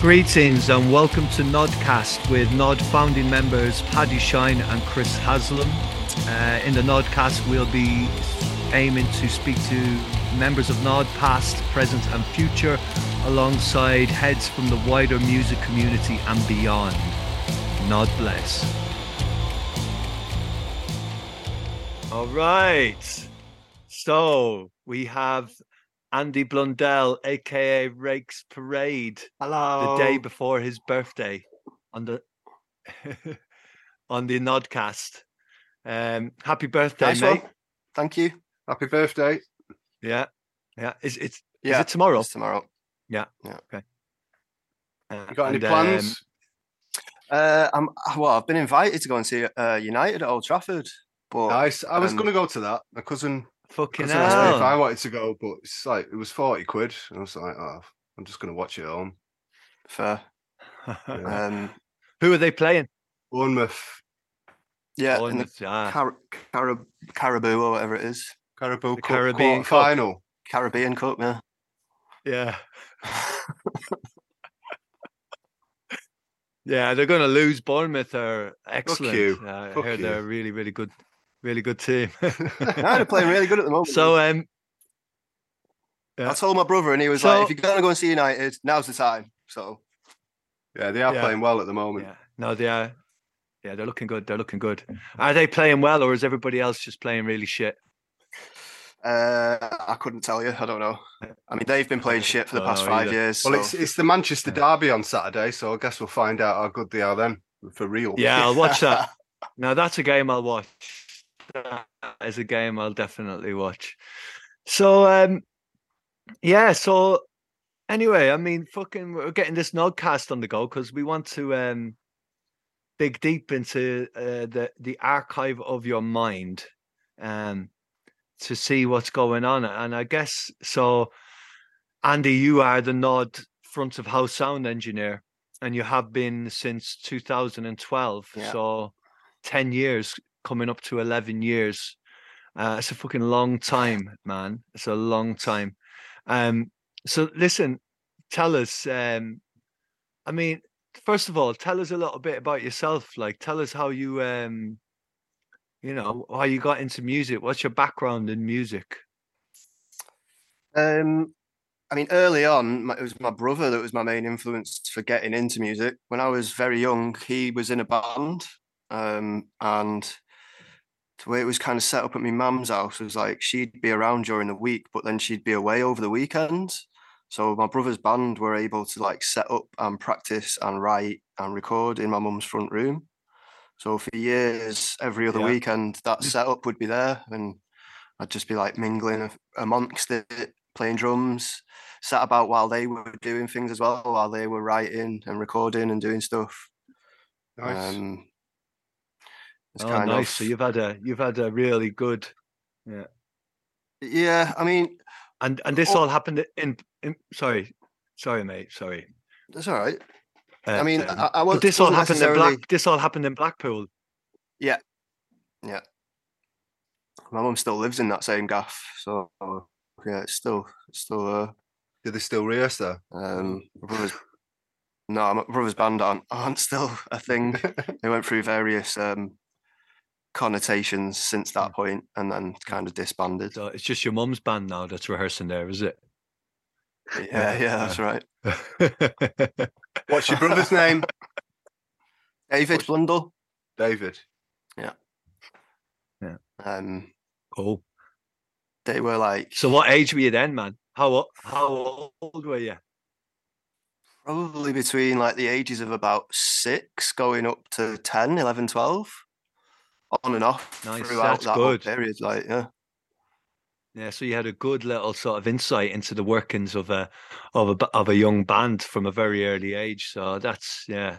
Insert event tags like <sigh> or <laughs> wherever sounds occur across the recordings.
Greetings and welcome to Gnodcast with Gnod founding members Paddy Shine and Chris Haslam. Uh, in the Gnodcast, we'll be aiming to speak to members of Gnod, past, present, and future, alongside heads from the wider music community and beyond. Gnod bless. All right. So we have Andy Blundell, aka Raikes Parade, Hello. the day before his birthday on the <laughs> on the Gnodcast. Um, happy birthday, Nice mate! one. Thank you. Happy birthday. Yeah, yeah. Is it's Yeah. is it tomorrow? It's tomorrow. Yeah. Yeah. Okay. Uh, You got any and, um, plans? Uh, I'm well. I've been invited to go and see uh, United at Old Trafford, but nice. I was um, going to go to that. My cousin, fucking cousin asked me if I wanted to go, but it's like it was forty quid. And I was like, oh, I'm just going to watch it at home. fair. Yeah. Um, Who are they playing? Bournemouth, yeah, in the it's- ah, Car- Carib- Caribou or whatever it is, Caribou The Cup Caribbean Cup. final. Caribbean Cup. Yeah. yeah, <laughs> yeah. They're going to lose. Bournemouth are excellent. you. Uh, I Fuck heard they're really, really good, really good team. no, they're playing really good at the moment. so, um, yeah. I told my brother, and he was So- like, "If you're gonna go and see United, now's the time." So yeah, they are Yeah. playing well at the moment. Yeah, no, they are. Yeah, they're looking good. They're looking good. Are they playing well, or is everybody else just playing really shit? uh, I couldn't tell you. I don't know. I mean, they've been playing shit for the past five either. years. Well, so- it's it's the Manchester Derby on Saturday, so I guess we'll find out how good they are then for real. Yeah, I'll watch that. <laughs> Now that's a game I'll watch. That is a game I'll definitely watch. So, um, yeah. So, anyway, I mean, fucking, we're getting this Gnodcast on the go because we want to um dig deep into uh, the the archive of your mind, um, to see what's going on. And I guess so. Andy, you are the Gnod front of house sound engineer, and you have been since 2012. Yeah. So 10 years, coming up to 11 years. Uh, it's a fucking long time, man. It's a long time. Um, so listen, tell us. Um, I mean, first of all, tell us a little bit about yourself. Like, tell us how you, um, you know, how you got into music. What's your background in music? Um, I mean, early on, it was my brother that was my main influence for getting into music. When I was very young, he was in a band, um, and the way it was kind of set up at my mum's house was like she'd be around during the week, but then she'd be away over the weekends. So my brother's band were able to like set up and practice and write and record in my mum's front room. So for years, every other Yeah. weekend, that setup would be there, and I'd just be like mingling amongst it, playing drums, sat about while they were doing things as well, while they were writing and recording and doing stuff. Nice. Um, it's Oh, kind nice. of So you've had a you've had a really good, yeah. yeah. I mean, And and this Oh. all happened in, in sorry, sorry, mate, sorry. that's all right. Uh, I mean, um, I, I wasn't, this all wasn't happened in Black. This all happened in Blackpool. Yeah, yeah. My mum still lives in that same gaff, so yeah, it's still it's still uh, Do they still rehearse there? um, my brother's. No, my brother's band aren't, aren't still a thing. <laughs> they went through various um, connotations since that point, and then kind of disbanded. So it's just your mum's band now that's rehearsing there, is it? Yeah, yeah, that's right. <laughs> What's your brother's name? David Blundell. David. Yeah. Yeah. Um, cool. they were like So what age were you then, man? How how old were you? probably between like the ages of about six going up to 10, 11, 12. On and off Nice, throughout that's that whole good. period. Like, yeah. Yeah, so you had a good little sort of insight into the workings of a of a of a young band from a very early age. So that's yeah,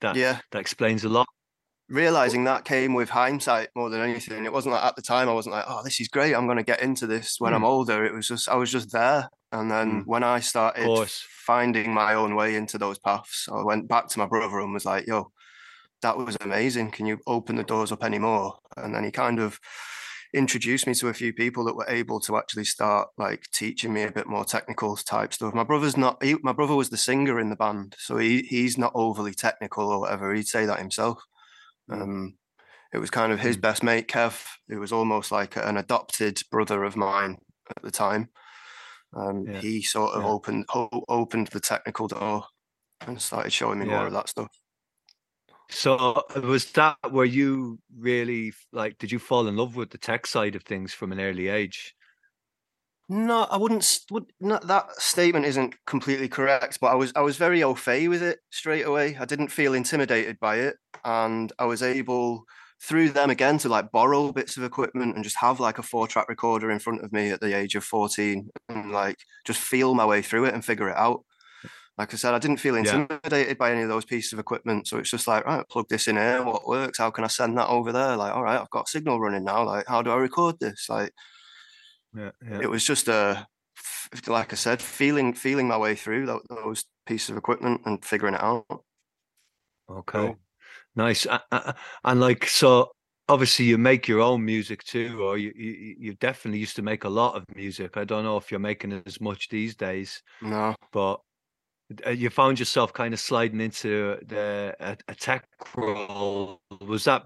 that Yeah. that explains a lot. Realizing that came with hindsight more than anything. It wasn't like at the time I wasn't like, oh, this is great. I'm going to get into this when Hmm. I'm older. It was just, I was just there. And then when I started finding my own way into those paths, I went back to my brother and was like, yo, that was amazing. Can you open the doors up anymore? And then he kind of introduced me to a few people that were able to actually start like teaching me a bit more technical type stuff. My brother's not. He, my brother was the singer in the band, so he he's not overly technical or whatever. He'd say that himself. Um, it was kind of his Mm. best mate, Kev. It was almost like an adopted brother of mine at the time. Um, Yeah. He sort of Yeah. opened ho- opened the technical door and started showing me Yeah. more of that stuff. So uh, was that where you really like? Did you fall in love with the tech side of things from an early age? No, I wouldn't. Would that statement isn't completely correct, but I was I was very au fait with it straight away. I didn't feel intimidated by it, and I was able through them again to like borrow bits of equipment and just have like a four track recorder in front of me at the age of fourteen and like just feel my way through it and figure it out. Like I said, I didn't feel Yeah. intimidated by any of those pieces of equipment, so it's just like right, plug this in here. What works? How can I send that over there? Like, all right, I've got signal running now. Like, how do I record this? Like Yeah, yeah. it was just a like I said, feeling feeling my way through those pieces of equipment and figuring it out. Okay, nice. And like, so obviously you make your own music too, or you, you you definitely used to make a lot of music. I don't know if you're making as much these days, No, but you found yourself kind of sliding into the a, a tech role. Was that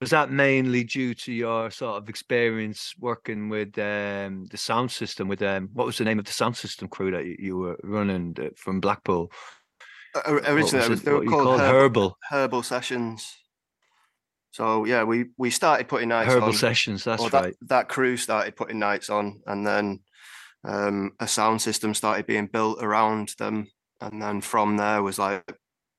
was that mainly due to your sort of experience working with um, the sound system? With um, what was the name of the sound system crew that you, you were running uh, from Blackpool? What originally was it was- they were called called herbal, Herbal herbal sessions. So yeah, we we started putting nights Herbal on. Sessions. That's that, right. that crew started putting nights on, and then um, a sound system started being built around them. And then from there was like,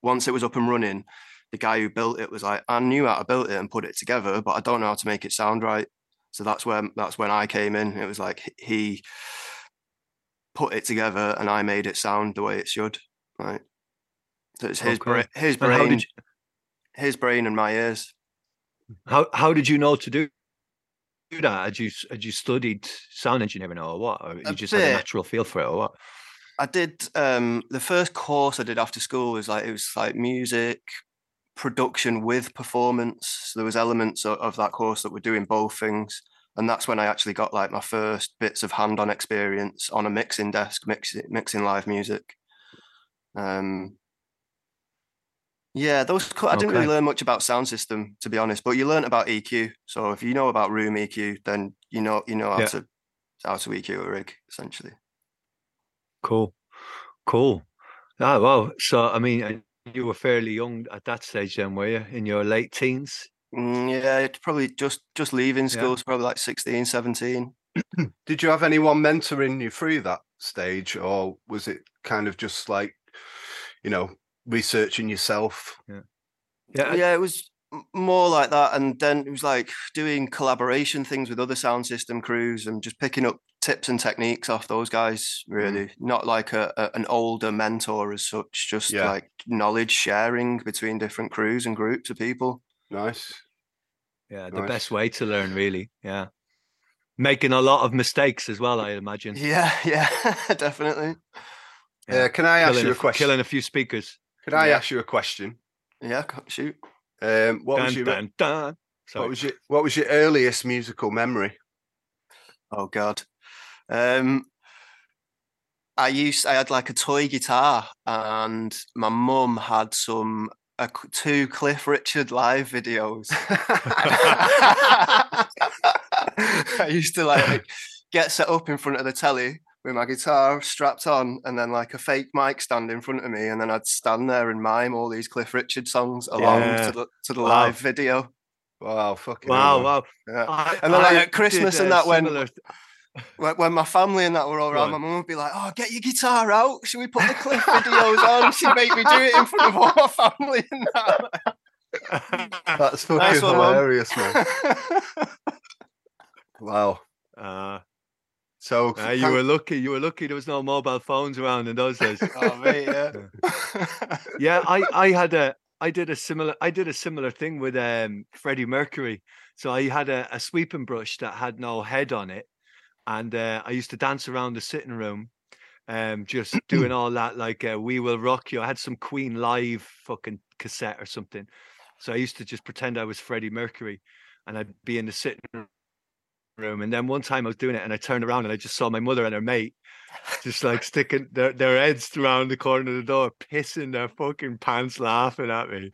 once it was up and running, the guy who built it was like, I knew how to build it and put it together, but I don't know how to make it sound right. So that's when that's when I came in. It was like he put it together, and I made it sound the way it should. Right. So it's his Okay. brain, his brain, you, his brain, and my ears. how how did you know to do do that? Had you had you studied sound engineering or what? Or you just had a natural feel for it or what? I did um the first course I did after school was like it was like music production with performance. So there was elements of, of that course that were doing both things. And that's when I actually got like my first bits of hand-on experience on a mixing desk, mixing mixing live music. Um yeah, those co- I didn't really learn much about sound system to be honest, but you learn about EQ. So if you know about room EQ, then you know you know how Yeah. to how to EQ a rig essentially. Cool, cool. Ah, wow. So I mean, you were fairly young at that stage, then, were you? In your late teens? Mm, yeah, probably just just leaving Yeah. school, probably like 16, 17. <clears throat> Did you have anyone mentoring you through that stage, or was it kind of just like, you know, researching yourself? Yeah. Yeah, it was more like that. And then it was like doing collaboration things with other sound system crews and just picking up tips and techniques off those guys, really. Not like a, a an older mentor as such, just Yeah. like knowledge sharing between different crews and groups of people. Nice. Yeah, the Nice. best way to learn, really. Yeah, making a lot of mistakes as well. I imagine. Yeah, <laughs> yeah, <laughs> definitely. Yeah. Uh, can I ask killing, you a question? killing a few speakers. Can I Yeah. ask you a question? Yeah, co- shoot. Um, what was your dun, dun. What was your what was your earliest musical memory? Oh God. Um I used I had like a toy guitar and my mum had some uh, two Cliff Richard live videos. <laughs> <laughs> I used to like get set up in front of the telly with my guitar strapped on and then like a fake mic stand in front of me and then I'd stand there and mime all these Cliff Richard songs along Yeah. to the to the Wow. live video. wow, fucking wow, wow. Yeah. I- And then, like, at Christmas and that when- similar <laughs> when, when my family and that were all around, my mum would be like, "Oh, get your guitar out! Should we put the Cliff videos on?" She'd make me do it in front of all my family and that. <laughs> That's fucking Nice one, hilarious, man. <laughs> Wow. uh, So uh, you were lucky. You were lucky. There was no mobile phones around in those days. oh mate, yeah. <laughs> yeah, I I had a I did a similar I did a similar thing with um Freddie Mercury. So I had a, a sweeping brush that had no head on it, and uh, I used to dance around the sitting room, um, just <clears throat> doing all that like uh, "We Will Rock You." I had some Queen live fucking cassette or something, so I used to just pretend I was Freddie Mercury, and I'd be in the sitting room. And then one time I was doing it and I turned around and I just saw my mother and her mate <laughs> just like sticking their, their heads around the corner of the door, pissing their fucking pants, laughing at me.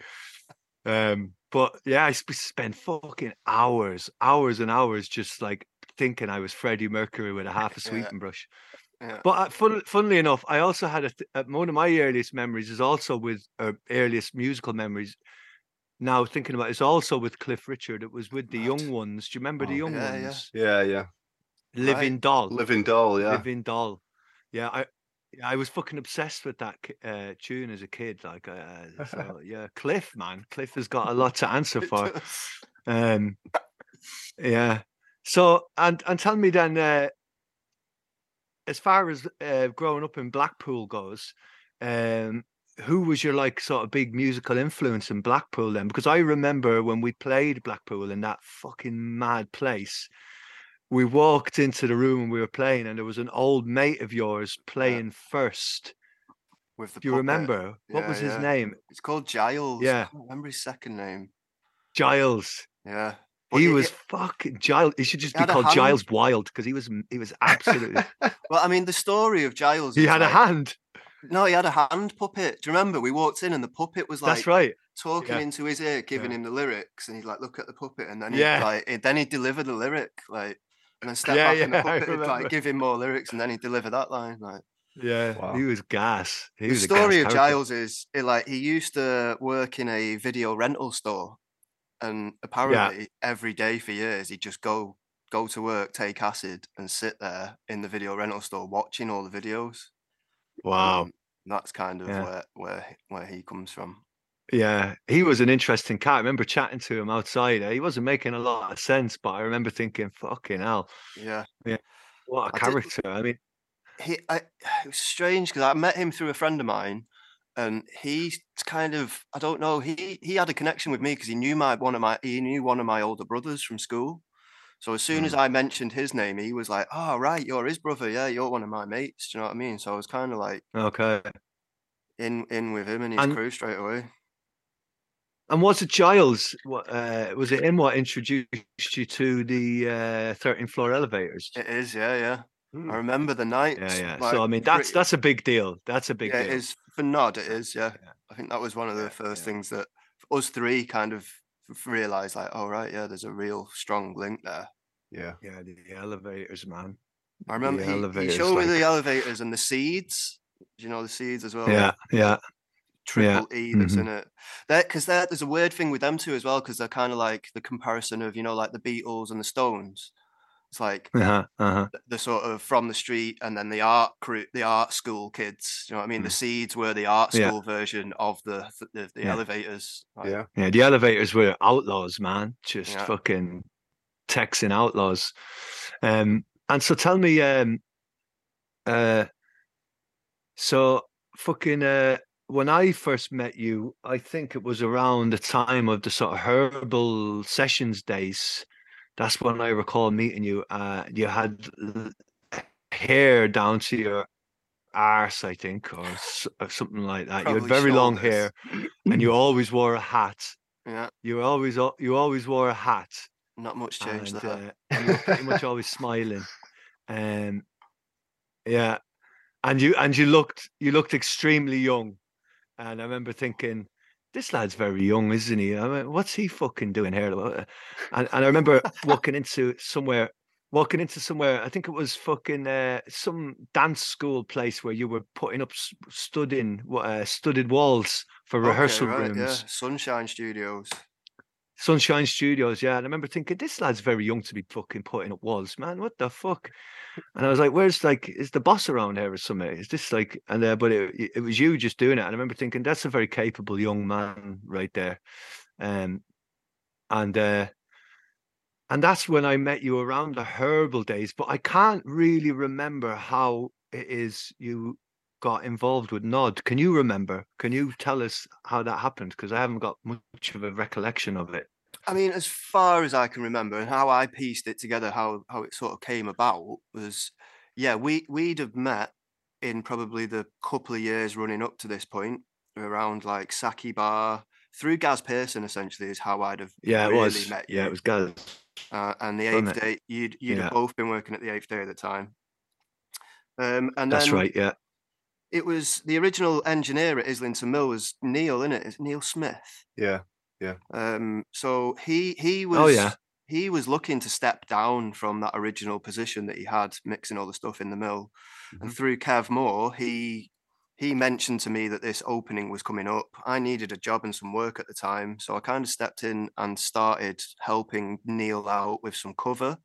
Um, but yeah, I sp- spent fucking hours, hours and hours just like thinking I was Freddie Mercury with a half a Yeah. sweeping brush. Yeah. But uh, fun, funnily enough, I also had a th- uh, one of my earliest memories is also with uh, earliest musical memories. Now thinking about it, is also with Cliff Richard. It was with the Right. young ones. Do you remember the Oh, young yeah, yeah. ones? Yeah, yeah. Living Doll. Living doll, yeah. Living Doll. Yeah, I I was fucking obsessed with that uh, tune as a kid. Like, uh, <laughs> so, yeah, Cliff, man, Cliff has got a lot to answer for. Um, yeah. So, and and tell me then, uh, as far as uh, growing up in Blackpool goes, um, who was your like sort of big musical influence in Blackpool then? Because I remember when we played Blackpool in that fucking mad place. We walked into the room and we were playing, and there was an old mate of yours playing first. With the Do you puppet. remember what Yeah, was his yeah. name? It's called Giles. Yeah. I can't remember his second name. Giles. Yeah. But he it- was fucking Giles. He should just be called. Giles Wild because he was he was <laughs> absolutely. well, I mean, the story of Giles. he had a hand. No, he had a hand puppet. Do you remember? We walked in and the puppet was like That's right. talking Yeah. into his ear, giving Yeah. him the lyrics, and he'd like look at the puppet, and then Yeah. he'd like then he'd deliver the lyric, like, and then step Yeah, back, <laughs> and the puppet would like give him more lyrics, and then he'd deliver that line. Like Yeah, Wow. he was gas. He the was story of character. Giles is it, like he used to work in a video rental store, and apparently every day for years he'd just go go to work, take acid, and sit there in the video rental store watching all the videos. Wow. Um, that's kind of Yeah. where where where he comes from. Yeah, he was an interesting cat. I remember chatting to him outside. eh, He wasn't making a lot of sense, but I remember thinking, "Fucking hell, Yeah. yeah, what a I did- character!" I mean, he I, it was strange because I met him through a friend of mine, and he's kind of I don't know he he had a connection with me because he knew my one of my he knew one of my older brothers from school. So as soon as I mentioned his name, he was like, "Oh right, you're his brother. Yeah, you're one of my mates." Do you know what I mean? So I was kind of like okay. in in with him and his And- crew straight away. And was it Giles? What uh, was it? Him what introduced you to the uh, 13th floor elevators? It is, yeah, yeah. Hmm. I remember the night. Yeah, yeah. so I mean, that's that's a big deal. That's a big yeah, deal. it is for Nod. It is, yeah. Yeah. I think that was one of the first yeah. things that us three kind of realized, like, oh right, yeah, there's a real strong link there. Yeah. Yeah, the, the elevators, man. I remember he, he elevators, showed me the elevators and the seeds. Do you know the seeds as well? Yeah, yeah, Triple E that's mhm. in it. That because there's a weird thing with them two as well because they're kind of like the comparison of you know like the Beatles and the Stones. It's like uh-huh, uh-huh. th- the sort of from the street and then the art crew, the art school kids. You know what I mean? The seeds were the art Mm. Yeah. school version of the the, the Yeah. elevators. Like, Yeah. Yeah, the elevators were outlaws, man. Just Yeah. fucking Texan outlaws. Um, and so tell me, um, uh, so fucking, uh, when I first met you, I think it was around the time of the sort of herbal sessions days. That's when I recall meeting you. Uh, you had hair down to your arse, I think, or, <sighs> or something like that. you had Probably very long hair, and you always wore a hat. <clears throat> Yeah, You were always you always wore a hat, not much change and, there. uh, you were pretty much always smiling. Um, yeah, and you and you looked you looked extremely young, and I remember thinking, this lad's very young, isn't he? I mean, what's he fucking doing here? Uh, <laughs> And and I remember walking into somewhere. Walking into somewhere, I think it was fucking uh, some dance school place where you were putting up studding, uh, studded walls for Okay, rehearsal right, rooms. Yeah, Sunshine Studios. Sunshine Studios, yeah. And I remember thinking, this lad's very young to be fucking putting up walls, man. What the fuck? And I was like, where's like, is the boss around here or something? Is this like, and uh, but it, it was you just doing it. And I remember thinking, that's a very capable young man right there. Um, and, uh, and that's when I met you around the herbal days, but I can't really remember how it is you got involved with Gnod. Can you remember? Can you tell us how that happened? Because I haven't got much of a recollection of it. I mean, as far as I can remember, and how I pieced it together, how how it sort of came about was, yeah, we we'd have met in probably the couple of years running up to this point, around like Saki Bar, through Gaz Pearson. Essentially, is how I'd have Yeah, really it was. met Yeah, it was Gaz. Uh, and the eighth day, you'd you'd Yeah. have both been working at the eighth day at the time. Um, and That's right. Yeah. it was the original engineer at Islington Mill was Neil, isn't it? It's Neil Smith. Yeah. Um, so he he was Oh, yeah. he was looking to step down from that original position that he had mixing all the stuff in the mill. And through Kev Moore, he he mentioned to me that this opening was coming up. I needed a job and some work at the time, so I kind of stepped in and started helping Neil out with some cover.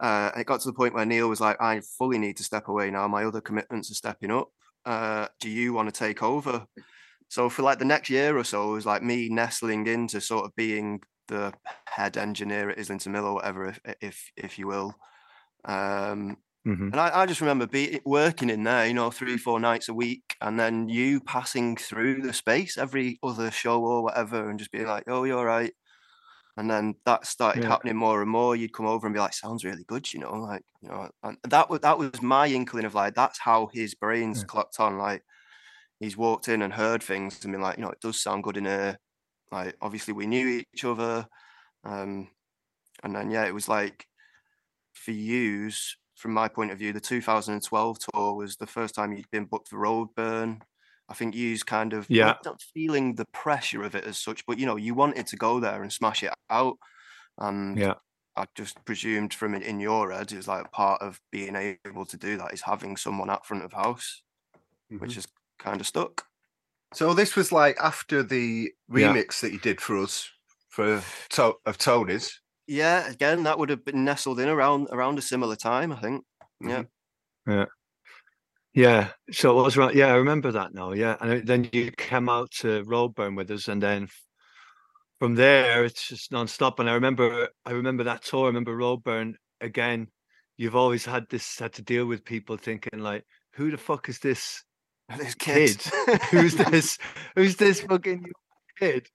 Uh, it got to the point where Neil was like, "I fully need to step away now. My other commitments are stepping up. Uh, do you want to take over?" So for like the next year or so, it was like me nestling into sort of being the head engineer at Islington Mill or whatever, if if if you will. Um, hmm and I, I just remember be, working in there, you know, three, four nights a week, and then you passing through the space every other show or whatever, and just being like, "Oh, you're right." And then that started Yeah. happening more and more. You'd come over and be like, "Sounds really good," you know, like you know. And that was that was my inkling of like that's how his brains Yeah. clocked on. Like he's walked in and heard things and been like, you know, it does sound good in here. Like obviously we knew each other, um, and then yeah, it was like for yous, from my point of view, the 2012 tour was the first time you'd been booked for Roadburn. I think yous kind of Yeah. not, feeling the pressure of it as such, but you know, you wanted to go there and smash it out. And Yeah. I just presumed from in, in your head, it was like part of being able to do that is having someone at front of house, which Mhm. is kind of stuck. So this was like after the Yeah. remix that you did for us for to- of Tony's. Yeah, again, that would have been nestled in around around a similar time, I think. Mm-hmm. Yeah. Yeah. Yeah. So it was right. Yeah, I remember that now. Yeah, and then you came out to Roadburn with us, and then from there it's just non-stop. And I remember, I remember that tour. I remember Roadburn again. You've always had this had to deal with people thinking like, "Who the fuck is this <laughs> This kid? Who's this? Who's this fucking kid?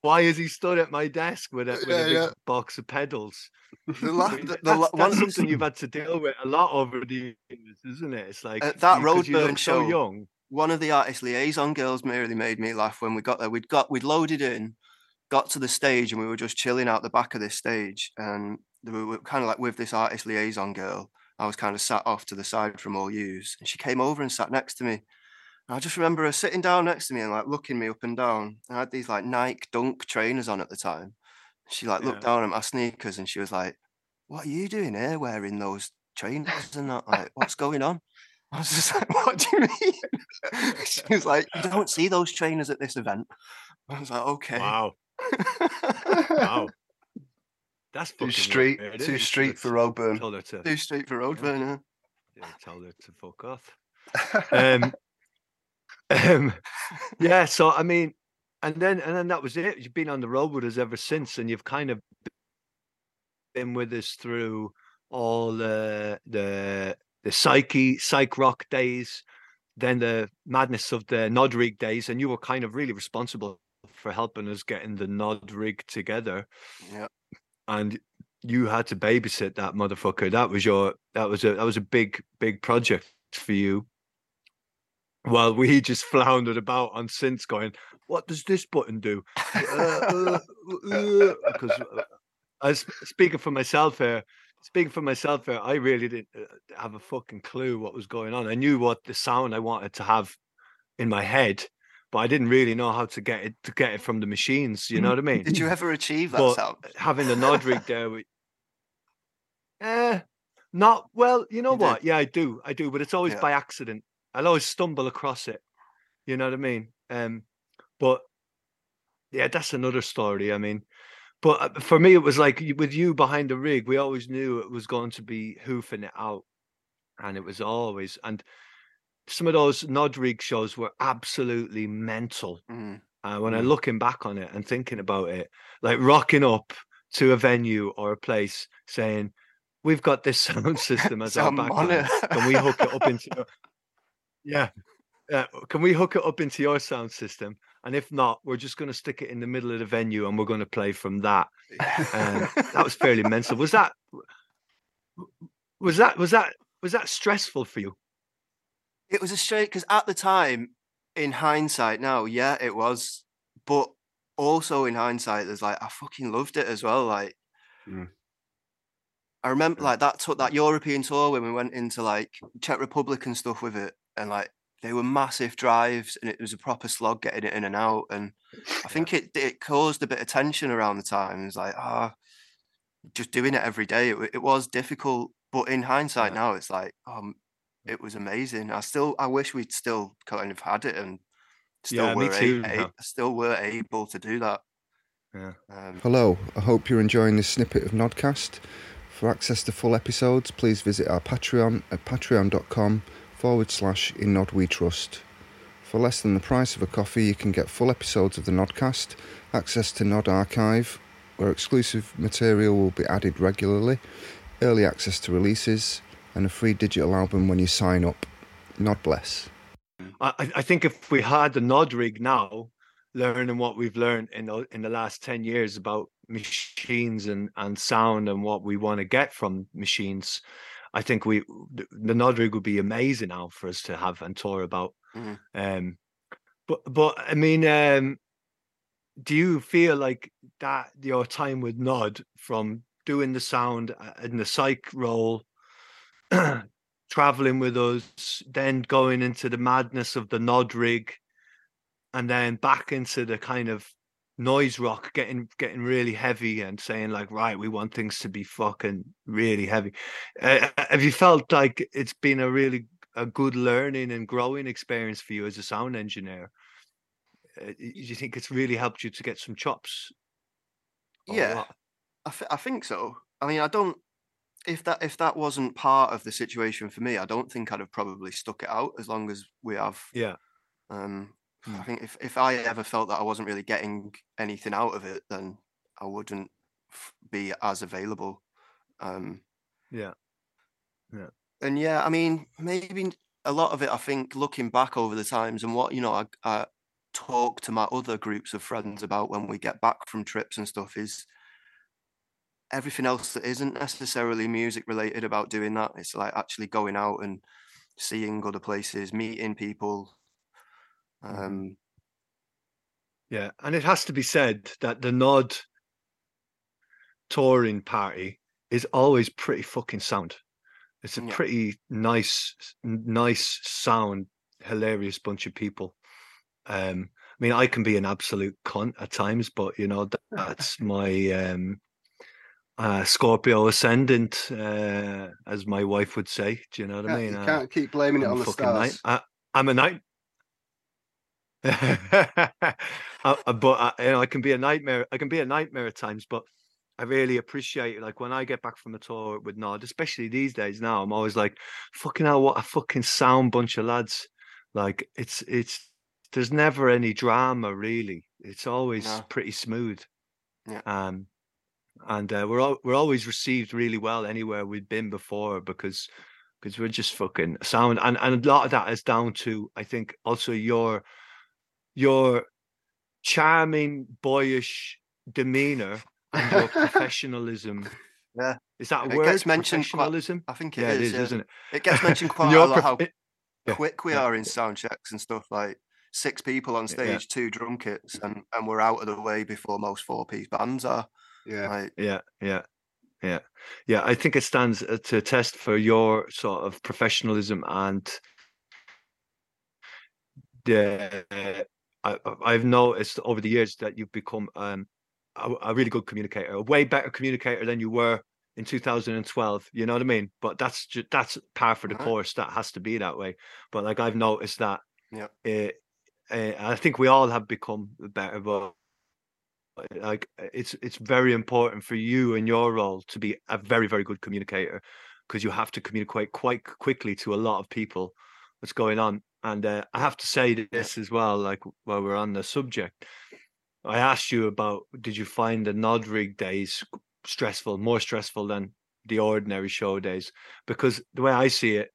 Why is he stood at my desk with a, with Yeah, a big yeah. box of pedals?" The la- <laughs> the- the that's, la- that's one- something you've had to deal with a lot over the years, isn't it? It's like At that you- 'cause you Roadburn so show, young. one of the artist liaison girls really made me laugh when we got there. We'd got we'd loaded in, got to the stage, and we were just chilling out the back of this stage. And we were kind of like with this artist liaison girl. I was kind of sat off to the side from all yous, and she came over and sat next to me. And I just remember her sitting down next to me and like looking me up and down. I had these like Nike Dunk trainers on at the time. She like looked Yeah. down at my sneakers and she was like, "What are you doing here, wearing those trainers and that? Like, what's going on?" I was just <laughs> like, "What do you mean?" <laughs> she was like, "You don't see those trainers at this event." I was like, "Okay." Wow, wow, <laughs> that's Too street, weird, too street for Should've Roadburn. Told her to, Too street for Roadburn. Yeah. yeah, told her to fuck off. Um, um, <laughs> yeah. So I mean, and then and then that was it. You've been on the road with us ever since, and you've kind of been with us through all the the the psyche psych rock days, then the madness of the Gnod Rig days, and you were kind of really responsible for helping us getting the Gnod Rig together. Yeah. and you had to babysit that motherfucker. That was your that was a that was a big big project for you. While we just floundered about on synths, going, "What does this button do?" Because uh, as speaking for myself here, speaking for myself here, I really didn't uh, have a fucking clue what was going on. I knew what the sound I wanted to have in my head, but I didn't really know how to get it to get it from the machines. You know what I mean? Did you ever achieve that But sound? having the Gnod rig there, <laughs> we, eh, not well. You know You did? what? Yeah, I do, I do, but it's always Yeah. by accident. I'll always stumble across it. You know what I mean? Um, but yeah, that's another story. I mean, but uh, for me, it was like with you behind the rig, we always knew it was going to be hoofing it out, and it was always and some of those Gnod rig shows were absolutely mental. Mm. Uh, when I'm looking back on it and thinking about it, like rocking up to a venue or a place saying, "We've got this <laughs> sound <laughs> system as our background. monitor. We hook it up into. <laughs> yeah, yeah? Can we hook it up into your sound system? And if not, we're just going to stick it in the middle of the venue and we're going to play from that. Um, that was fairly mental. Was that? Was that? Was that? Was that stressful for you? It was a straight because at the time, in hindsight, now, yeah, it was. But also in hindsight, there's like I fucking loved it as well. Like Mm. I remember Yeah. like that took that European tour when we went into like Czech Republic and stuff with it, and like they were massive drives, and it was a proper slog getting it in and out. And I think it it caused a bit of tension around the time. It was like ah, just doing it every day. It, it was difficult, but in hindsight Yeah. now, it's like um, it was amazing. I still I wish we'd still kind of had it and still Yeah, were too, a- yeah. still were able to do that. Yeah. Um, Hello, I hope you're enjoying this snippet of Gnodcast. For access to full episodes, please visit our Patreon at patreon.com forward slash in Gnod We Trust. For less than the price of a coffee, you can get full episodes of the Gnodcast, access to Gnod Archive, where exclusive material will be added regularly, early access to releases, and a free digital album when you sign up. Gnod bless. I, I- think if we had the Gnod rig now, learning what we've learned in the, in the last 10 years about machines and, and sound and what we want to get from machines, I think we the, the Gnod rig would be amazing now for us to have and tour about. Mhm. Um, but but I mean, um, do you feel like that your time with Gnod from doing the sound uh, in the psych role, <clears throat> traveling with us, then going into the madness of the Gnod rig, and then back into the kind of noise rock, getting getting really heavy and saying like, right, we want things to be fucking really heavy. Uh, have you felt like it's been a really a good learning and growing experience for you as a sound engineer? Uh, do you think it's really helped you to get some chops? Yeah. I, th- I think so. I mean, I don't. If that if that wasn't part of the situation for me, I don't think I'd have probably stuck it out as long as we have. Yeah. Um, I Mm. think if if I ever felt that I wasn't really getting anything out of it, then I wouldn't f- be as available. Um, Yeah. Yeah. and yeah, I mean, maybe a lot of it. I think looking back over the times and what you know, I, I talk to my other groups of friends about when we get back from trips and stuff is everything else that isn't necessarily music related about doing that. It's like actually going out and seeing other places, meeting people. Um, Yeah, and it has to be said that the Gnod touring party is always pretty fucking sound. It's a Yeah. pretty nice, nice sound, hilarious bunch of people. Um, I mean, I can be an absolute cunt at times, but you know that, that's <laughs> my um, uh, Scorpio ascendant, uh, as my wife would say. Do you know what I mean? you Uh, can't keep blaming it I'm on the stars. night. I, I'm a night. I, <laughs> I- but I, you know, I can be a nightmare. I can be a nightmare at times, but I really appreciate it. Like when I get back from a tour with Gnod, especially these days now, I'm always like, fucking hell, what a fucking sound bunch of lads. Like it's it's there's never any drama really. It's always No. pretty smooth. Yeah. Um, and uh, we're all, we're always received really well anywhere we've been before because because we're just fucking sound and and a lot of that is down to I think also your your charming boyish demeanor and your <laughs> professionalism. Yeah. Is that a It word? gets mentioned quite- Professionalism. I think it yeah, is. it is, yeah. isn't it? It gets mentioned <laughs> quite a lot prof- how quick we are in sound checks and stuff. Like six people on stage, two drum kits, and and we're out of the way before most four piece bands are. Yeah. Like, Yeah, yeah, yeah, yeah. I think it stands uh, to test for your sort of professionalism and the. I, I've noticed over the years that you've become um, a, a really good communicator, a way better communicator than you were in 2012. You know what I mean? But that's just that's par for the Right. course. That has to be that way. But like I've noticed that. Yeah. It, uh, I think we all have become better, but like it's it's very important for you in your role to be a very very good communicator because you have to communicate quite quickly to a lot of people what's going on. And uh, i have to say this as well like while we're on the subject. I asked you about did you find the Gnod rig days stressful more stressful than the ordinary show days? Because the way i see it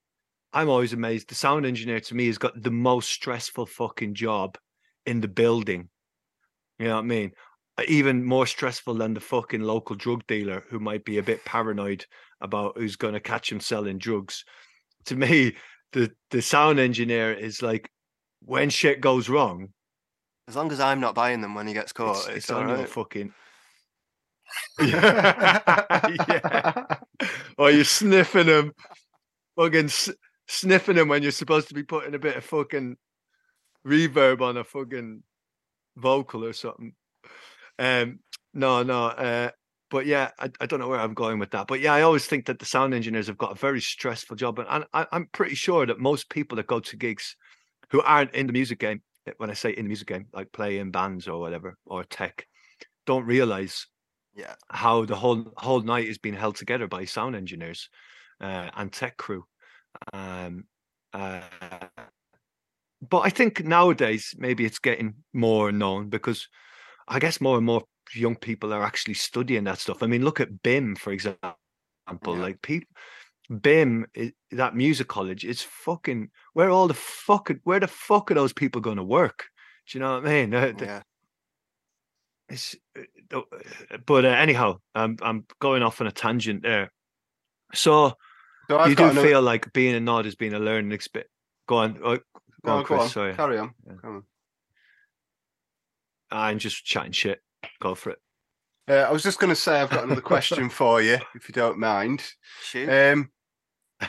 i'm always amazed. The sound engineer to me has got the most stressful fucking job in the building. You know what i mean? Even more stressful than the fucking local drug dealer who might be a bit paranoid about who's going to catch him selling drugs. To me, the the sound engineer is like when shit goes wrong, As long as I'm not buying them when he gets caught, it's, it's, it's all your fucking. <laughs> <laughs> yeah. Or you're sniffing them, fucking s- sniffing them when you're supposed to be putting a bit of fucking reverb on a fucking vocal or something. Um, no, no. Uh, but yeah, I, I don't know where I'm going with that. But yeah, I always think that the sound engineers have got a very stressful job, and, I, I'm pretty sure that most people that go to gigs who aren't in the music game, eh, when I say in the music game, like play in bands or whatever or tech, don't realize Yeah. how the whole whole night is being held together by sound engineers uh, and tech crew. Um, uh, but I think nowadays maybe it's getting more known because I guess more and more young people are actually studying that stuff. I mean, look at BIMM for example. Yeah. Like people, BIMM, that music college, is fucking where all the fucking where the fuck are those people going to work? Do you know what I mean? <laughs> Yeah. it's, uh, uh, but uh, anyhow, I'm I'm going off on a tangent there. So So you do another- feel like being a Gnod has been a learning experience. Go on, oh, go No, on, go Chris. on. Sorry, Carry on. Yeah. Come on. I'm just chatting shit. Go for it. Uh, I was just going to say I've got another question <laughs> for you, if you don't mind. Shoot. Um,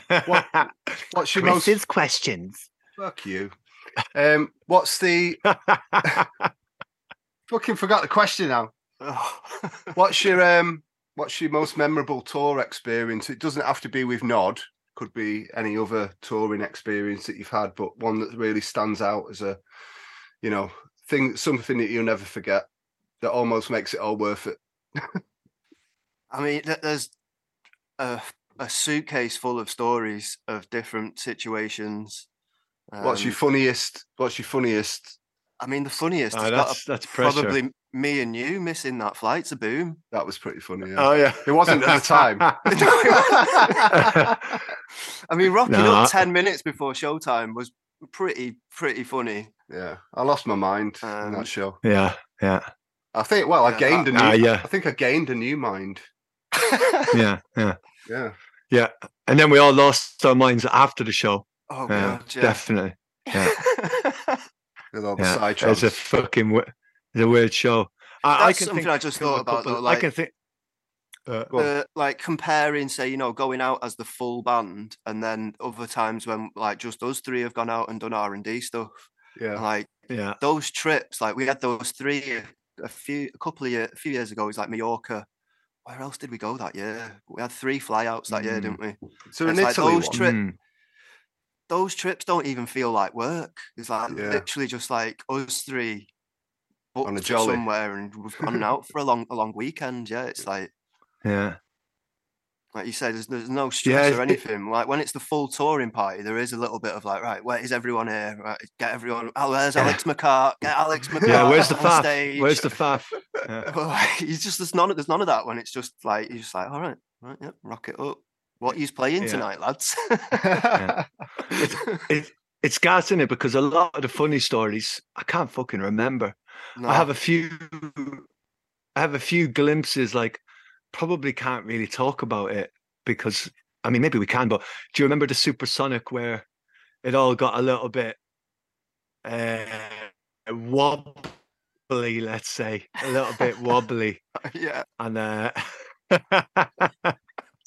<laughs> what's your most questions. fuck you? Um, what's the <laughs> fucking forgot the question now? Oh. What's your um? What's your most memorable tour experience? It doesn't have to be with Gnod. Could be any other touring experience that you've had, but one that really stands out as a, you know, thing, something that you'll never forget. That almost makes it all worth it. I mean, there's a, a suitcase full of stories of different situations. what's your Um, funniest? What's your funniest? I mean, the funniest has got that's that's probably me and you missing that flight to Boom. That was pretty funny. Yeah. Oh yeah, It wasn't at the time. <laughs> <laughs> <laughs> I mean, rocking No, up I- ten minutes before showtime was pretty pretty funny. yeah, I lost my mind in Um, that show. yeah, yeah, I think. Well, I gained a new. Ah, yeah. I think I gained a new mind. <laughs> yeah, yeah, Yeah. yeah. And then we all lost our minds after the show. oh Yeah, god, yeah. definitely. yeah. <laughs> With all the Yeah, side it's a fucking it's a weird show. I, I can something think I just thought about, couple- though, I like- can think. Uh, uh, like comparing, say, you know, going out as the full band, and then other times when like just us three have gone out and done R and D stuff. Yeah. Like yeah, those trips, like we had those three a- few, a couple of years, a few years ago. It was like Mallorca. Where else did we go that year? We had three flyouts that year, Mm. didn't we? So in like Italy, those tri- Mm, Those trips don't even feel like work. It's like Yeah. literally just like us three On a jolly. somewhere, and we've gone out for a long, a long weekend. Yeah, it's like yeah, like you said, there's, there's no stress it- or anything. Like when it's the full touring party, there is a little bit of like, right, where is everyone here? Right, get everyone. Oh, where's Alex <laughs> McCart? Get Alex McCart. <laughs> yeah. Where's the faff? Stage. Where's the faff? <laughs> Yeah. Like, you just there's none. There's none of that when it's just like you're just like, all right, right, yeah, rock it up. What you playing Yeah. tonight, lads? It, it's gas in it because a lot of the funny stories I can't fucking remember. No, I have a few I have a few glimpses like probably can't really talk about it because I mean maybe we can but do you remember the supersonic where it all got a little bit uh wobbly let's say a little bit <laughs> wobbly? Yeah. and uh <laughs>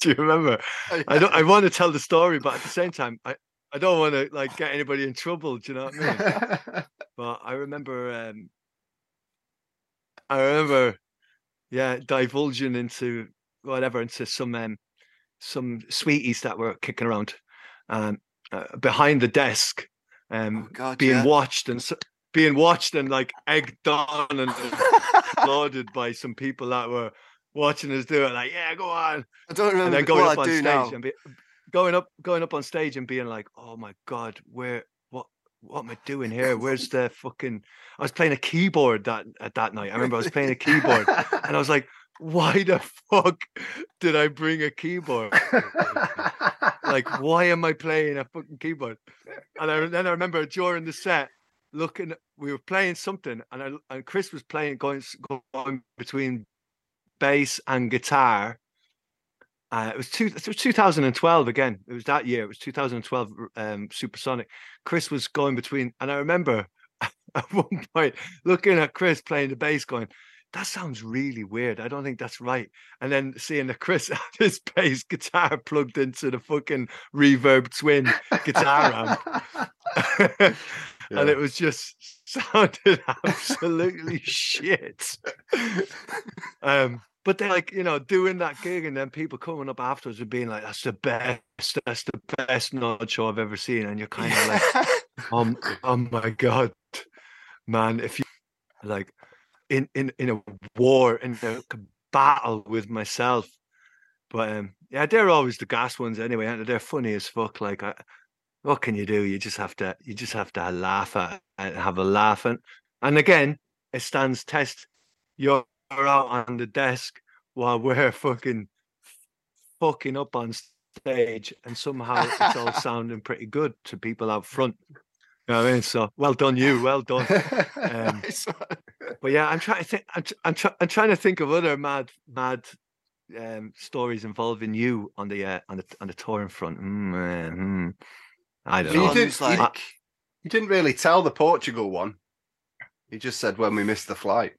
do you remember? I don't I want to tell the story but at the same time I I don't want to like get anybody in trouble do you know what I mean? <laughs> But I remember um I remember yeah divulging into whatever into some um some sweeties that were kicking around um uh, behind the desk um Oh God, being yeah. watched and being watched and like egged on and <laughs> applauded by some people that were watching us do it like yeah go on I don't remember and then going what up I on do stage now. and be, going up going up on stage and being like oh my god where what am i doing here? <laughs> Where's the fucking i was playing a keyboard that at that night. I remember i was playing a keyboard and i was like why the fuck did i bring a keyboard? Like why am i playing a fucking keyboard? And I, then i remember during the set looking we were playing something and I, and chris was playing going, going between bass and guitar uh, it was two. It was 2012 again. It was that year. It was 2012. Um, Supersonic. Chris was going between, and I remember <laughs> at one point looking at Chris playing the bass, going, "That sounds really weird. I don't think that's right." And then seeing that Chris <laughs> had his bass guitar plugged into the fucking reverb twin guitar amp. <laughs> And it was just sounded absolutely shit. Um, but they're like, you know, doing that gig and then people coming up afterwards and being like, that's the best, that's the best Gnod show I've ever seen. And you're <laughs> kind of like, um, oh my God, man, if you like in, in, in a war, in a battle with myself. But um, yeah, they're always the gas ones anyway, and they're funny as fuck. Like I, what can you do? You just have to you just have to laugh at and have a laugh and and again it stands test. You're out on the desk while we're <laughs> fucking fucking up on stage and somehow it's all <laughs> sounding pretty good to people out front. You know what I mean? So well done, you. Well done. Um, <laughs> but yeah, I'm trying to think. I'm, I'm, try, I'm trying to think of other mad, mad um, stories involving you on the uh, on the on the touring front. Mm, uh, mm. I don't You know. did- like, I- You didn't really tell the Portugal one. You just said when we missed the flight.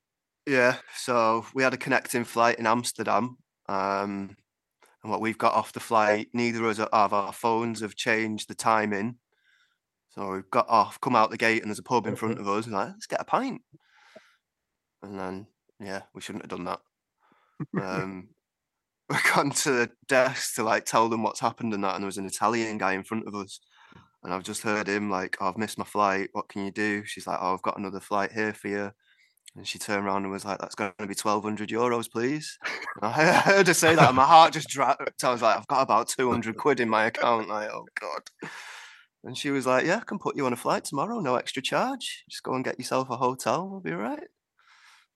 Yeah, so we had a connecting flight in Amsterdam. Um, and what we've got off the flight, neither of us of our phones have changed the timing. So we've got off, come out the gate, and there's a pub in front of us. Like, let's get a pint. And then, yeah, we shouldn't have done that. Um, <laughs> <laughs> we gone to the desk to like tell them what's happened and that, and there was an Italian guy in front of us. And I've just heard him like, oh, I've missed my flight. What can you do? She's like, oh, I've got another flight here for you. And she turned around and was like, that's going to be 1200 euros, please. And I <laughs> heard her say that, and my heart just dropped. I was like, I've got about 200 quid in my account. Like, oh, God. And she was like, yeah, I can put you on a flight tomorrow, no extra charge. Just go and get yourself a hotel. We'll be all right.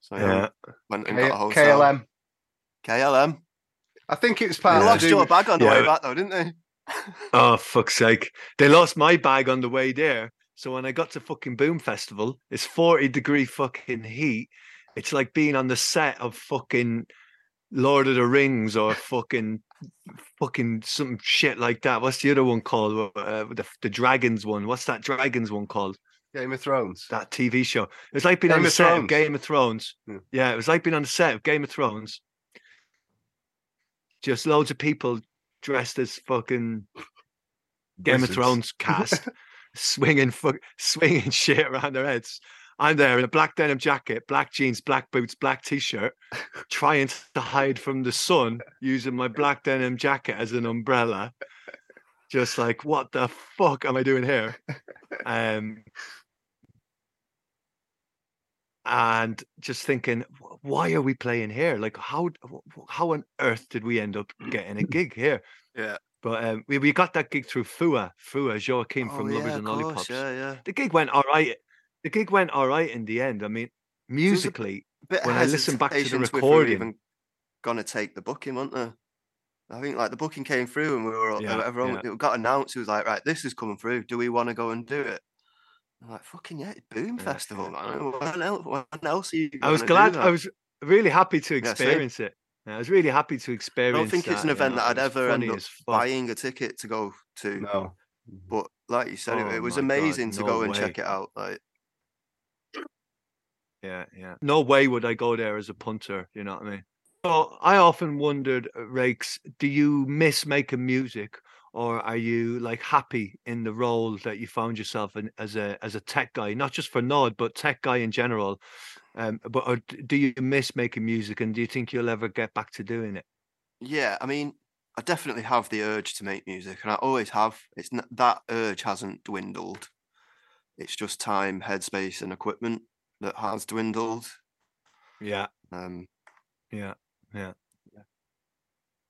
So, yeah, Yeah. went and K- got a hotel. KLM. KLM. I think it was They part Yeah. lost your bag on the way back, though, didn't they? Oh fuck's sake! They lost my bag on the way there. So when I got to fucking Boom Festival, it's forty degree fucking heat. It's like being on the set of fucking Lord of the Rings or fucking fucking some shit like that. What's the other one called? Uh, the the dragons one. What's that dragons one called? Game of Thrones. That TV show. It was like being on the set of Game of Thrones. Yeah. Yeah, it was like being on the set of Game of Thrones. Just loads of people dressed as fucking Game of Thrones cast, <laughs> swinging fuck, swinging <laughs> shit around their heads. I'm there in a black denim jacket, black jeans, black boots, black t-shirt, <laughs> trying to hide from the sun using my black denim jacket as an umbrella. Just like, what the fuck am I doing here? Um, and just thinking, why are we playing here? Like, how how on earth did we end up getting a <clears throat> gig here? Yeah. But um, we, we got that gig through Fua, Fua, from Oh, Lovers yeah, and of course, Lollipops. Yeah, yeah. The gig went all right. The gig went all right in the end. I mean, musically, when I listen back to the hesitation if we recording- even gonna take the booking, weren't there? I think like the booking came through and we were all, Yeah, everyone yeah. it got announced. It was like, right, this is coming through. Do we want to go and do it? I'm like, fucking yeah, Boom Yeah, Festival, man. When else, when else are you? I was glad. I was really happy to experience it. I was really happy to experience. I don't think it's an event know, that I'd ever end up buying a ticket to go to. No. But like you said, it, Oh it was my God, amazing to no go and check it out. Like, Yeah, yeah. No way would I go there as a punter. You know what I mean? So I often wondered, uh, Raikes, do you miss making music, or are you like happy in the role that you found yourself in as a as a tech guy, not just for Gnod, but tech guy in general? Um, but or do you miss making music, and do you think you'll ever get back to doing it? Yeah, I mean, I definitely have the urge to make music, and I always have. It's not, that urge hasn't dwindled. It's just time, headspace, and equipment that has dwindled. Yeah, Um, yeah, yeah.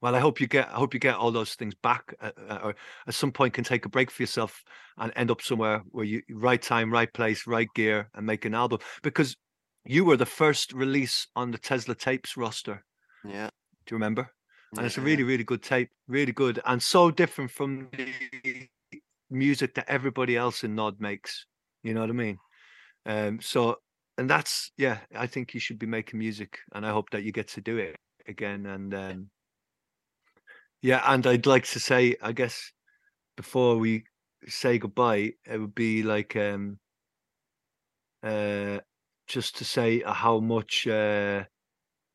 Well, I hope you get. I hope you get all those things back, uh, uh, or at some point can take a break for yourself and end up somewhere where you right time, right place, right gear, and make an album. Because you were the first release on the Tesla tapes roster. yeah, Do you remember? And it's a really, really good tape, really good, and so different from the music that everybody else in Gnod makes. You know what I mean? Um, so, and that's yeah, I think you should be making music, and I hope that you get to do it again. And um, yeah, and I'd like to say, I guess, before we say goodbye, it would be like um, uh, just to say how much, uh,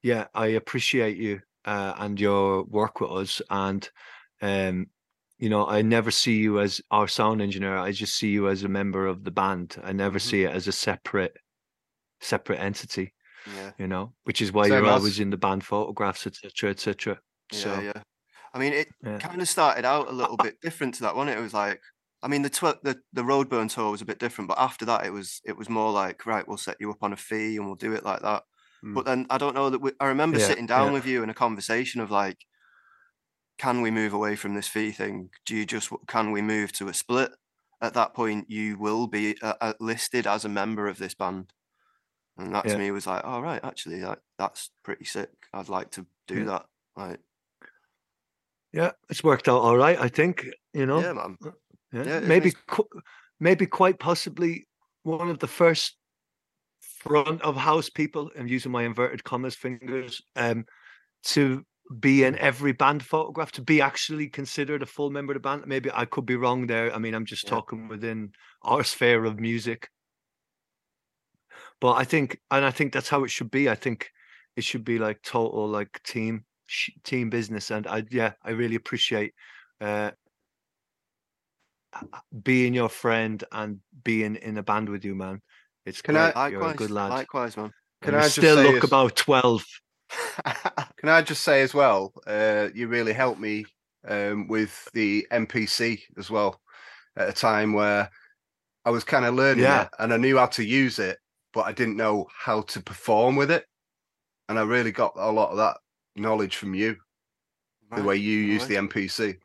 yeah, I appreciate you uh, and your work with us. And, um, you know, I never see you as our sound engineer. I just see you as a member of the band. I never Mhm. see it as a separate, separate entity. Yeah. You know, which is why Same you're as. always in the band photographs, etc., etc. Yeah, So yeah. I mean, it yeah. kind of started out a little <laughs> bit different to that one. It was like, I mean, the tw- the the Roadburn tour was a bit different, but after that, it was it was more like, right, we'll set you up on a fee and we'll do it like that. Mm. But then I don't know that we, I remember Yeah, sitting down yeah. with you in a conversation of like, can we move away from this fee thing? Do you just can we move to a split? At that point, you will be uh, uh, listed as a member of this band, and that Yeah. to me was like, all right, actually, that, that's pretty sick. I'd like to do Yeah. that. Like, Yeah, it's worked out all right. I think you know. yeah, man. Yeah, Yeah, maybe, qu- maybe quite possibly one of the first front of house people. I'm using my inverted commas fingers um, to be in every band photograph, to be actually considered a full member of the band. Maybe I could be wrong there. I mean, I'm just Yeah. talking within our sphere of music, but I think, and I think that's how it should be. I think it should be like total like team team business, and I yeah, I really appreciate. Uh, being your friend and being in a band with you, man. It's Can great. I- You're a Likewise, good lad. likewise, man. Can And I still look as- about twelve? <laughs> Can I just say as well, uh, you really helped me um, with the MPC as well at a time where I was kind of learning Yeah. it and I knew how to use it, but I didn't know how to perform with it. And I really got a lot of that knowledge from you, the way you use the MPC.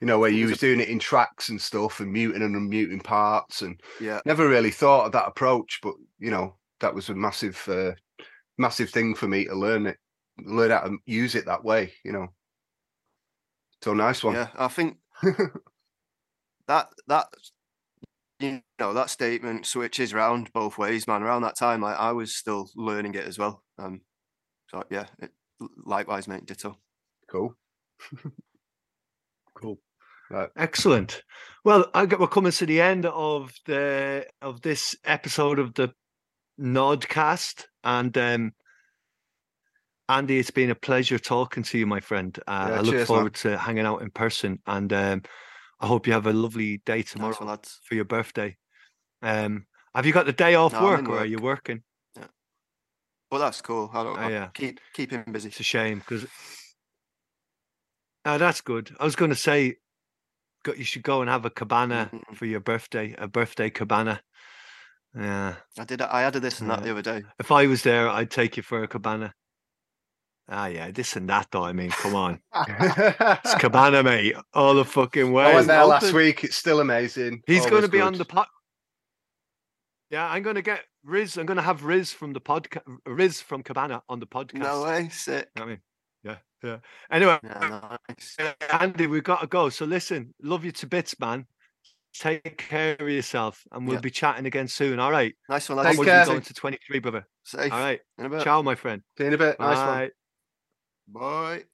You know, where you was doing it in tracks and stuff and muting and unmuting parts and Yeah, never really thought of that approach, but you know, that was a massive, uh, massive thing for me to learn it, learn how to use it that way, you know. So nice one. yeah. I think <laughs> that that you know that statement switches round both ways, man. Around that time, like I was still learning it as well. Um, so yeah, it, likewise, mate. Ditto. Cool. <laughs> Cool. Right. Excellent. Well, I get we're coming to the end of the of this episode of the Gnodcast, and um, Andy, it's been a pleasure talking to you, my friend. Uh, Yeah, I look cheers, man. forward to hanging out in person, and um, I hope you have a lovely day tomorrow Nice lads. for your birthday. Um, have you got the day off No, I'm work, or are you working? But that's cool. I don't. Oh, I'll yeah. Keep keep him busy. It's a shame because. Ah, that's good. I was going to say, you should go and have a cabana Mm-mm. for your birthday, a birthday cabana. Yeah. I did. I added this and that Yeah. the other day. If I was there, I'd take you for a cabana. Ah, yeah, this and that, though. I mean, come on. It's <laughs> cabana, mate. All the fucking way. I went there last week. It's still amazing. He's going to Always be on the pod. Yeah, I'm going to get Riz. I'm going to have Riz from the podcast. Riz from Cabana on the podcast. No way. Sick. I mean, yeah, yeah. Anyway, Yeah, nice. Andy, we've got to go. So listen, love you to bits, man. Take care of yourself, and we'll Yeah. be chatting again soon. All right. Nice one, Take lads. Care. going to 23, brother. Safe. All right. In a bit. Ciao, my friend. See you in a bit. Nice one. Bye. Bye.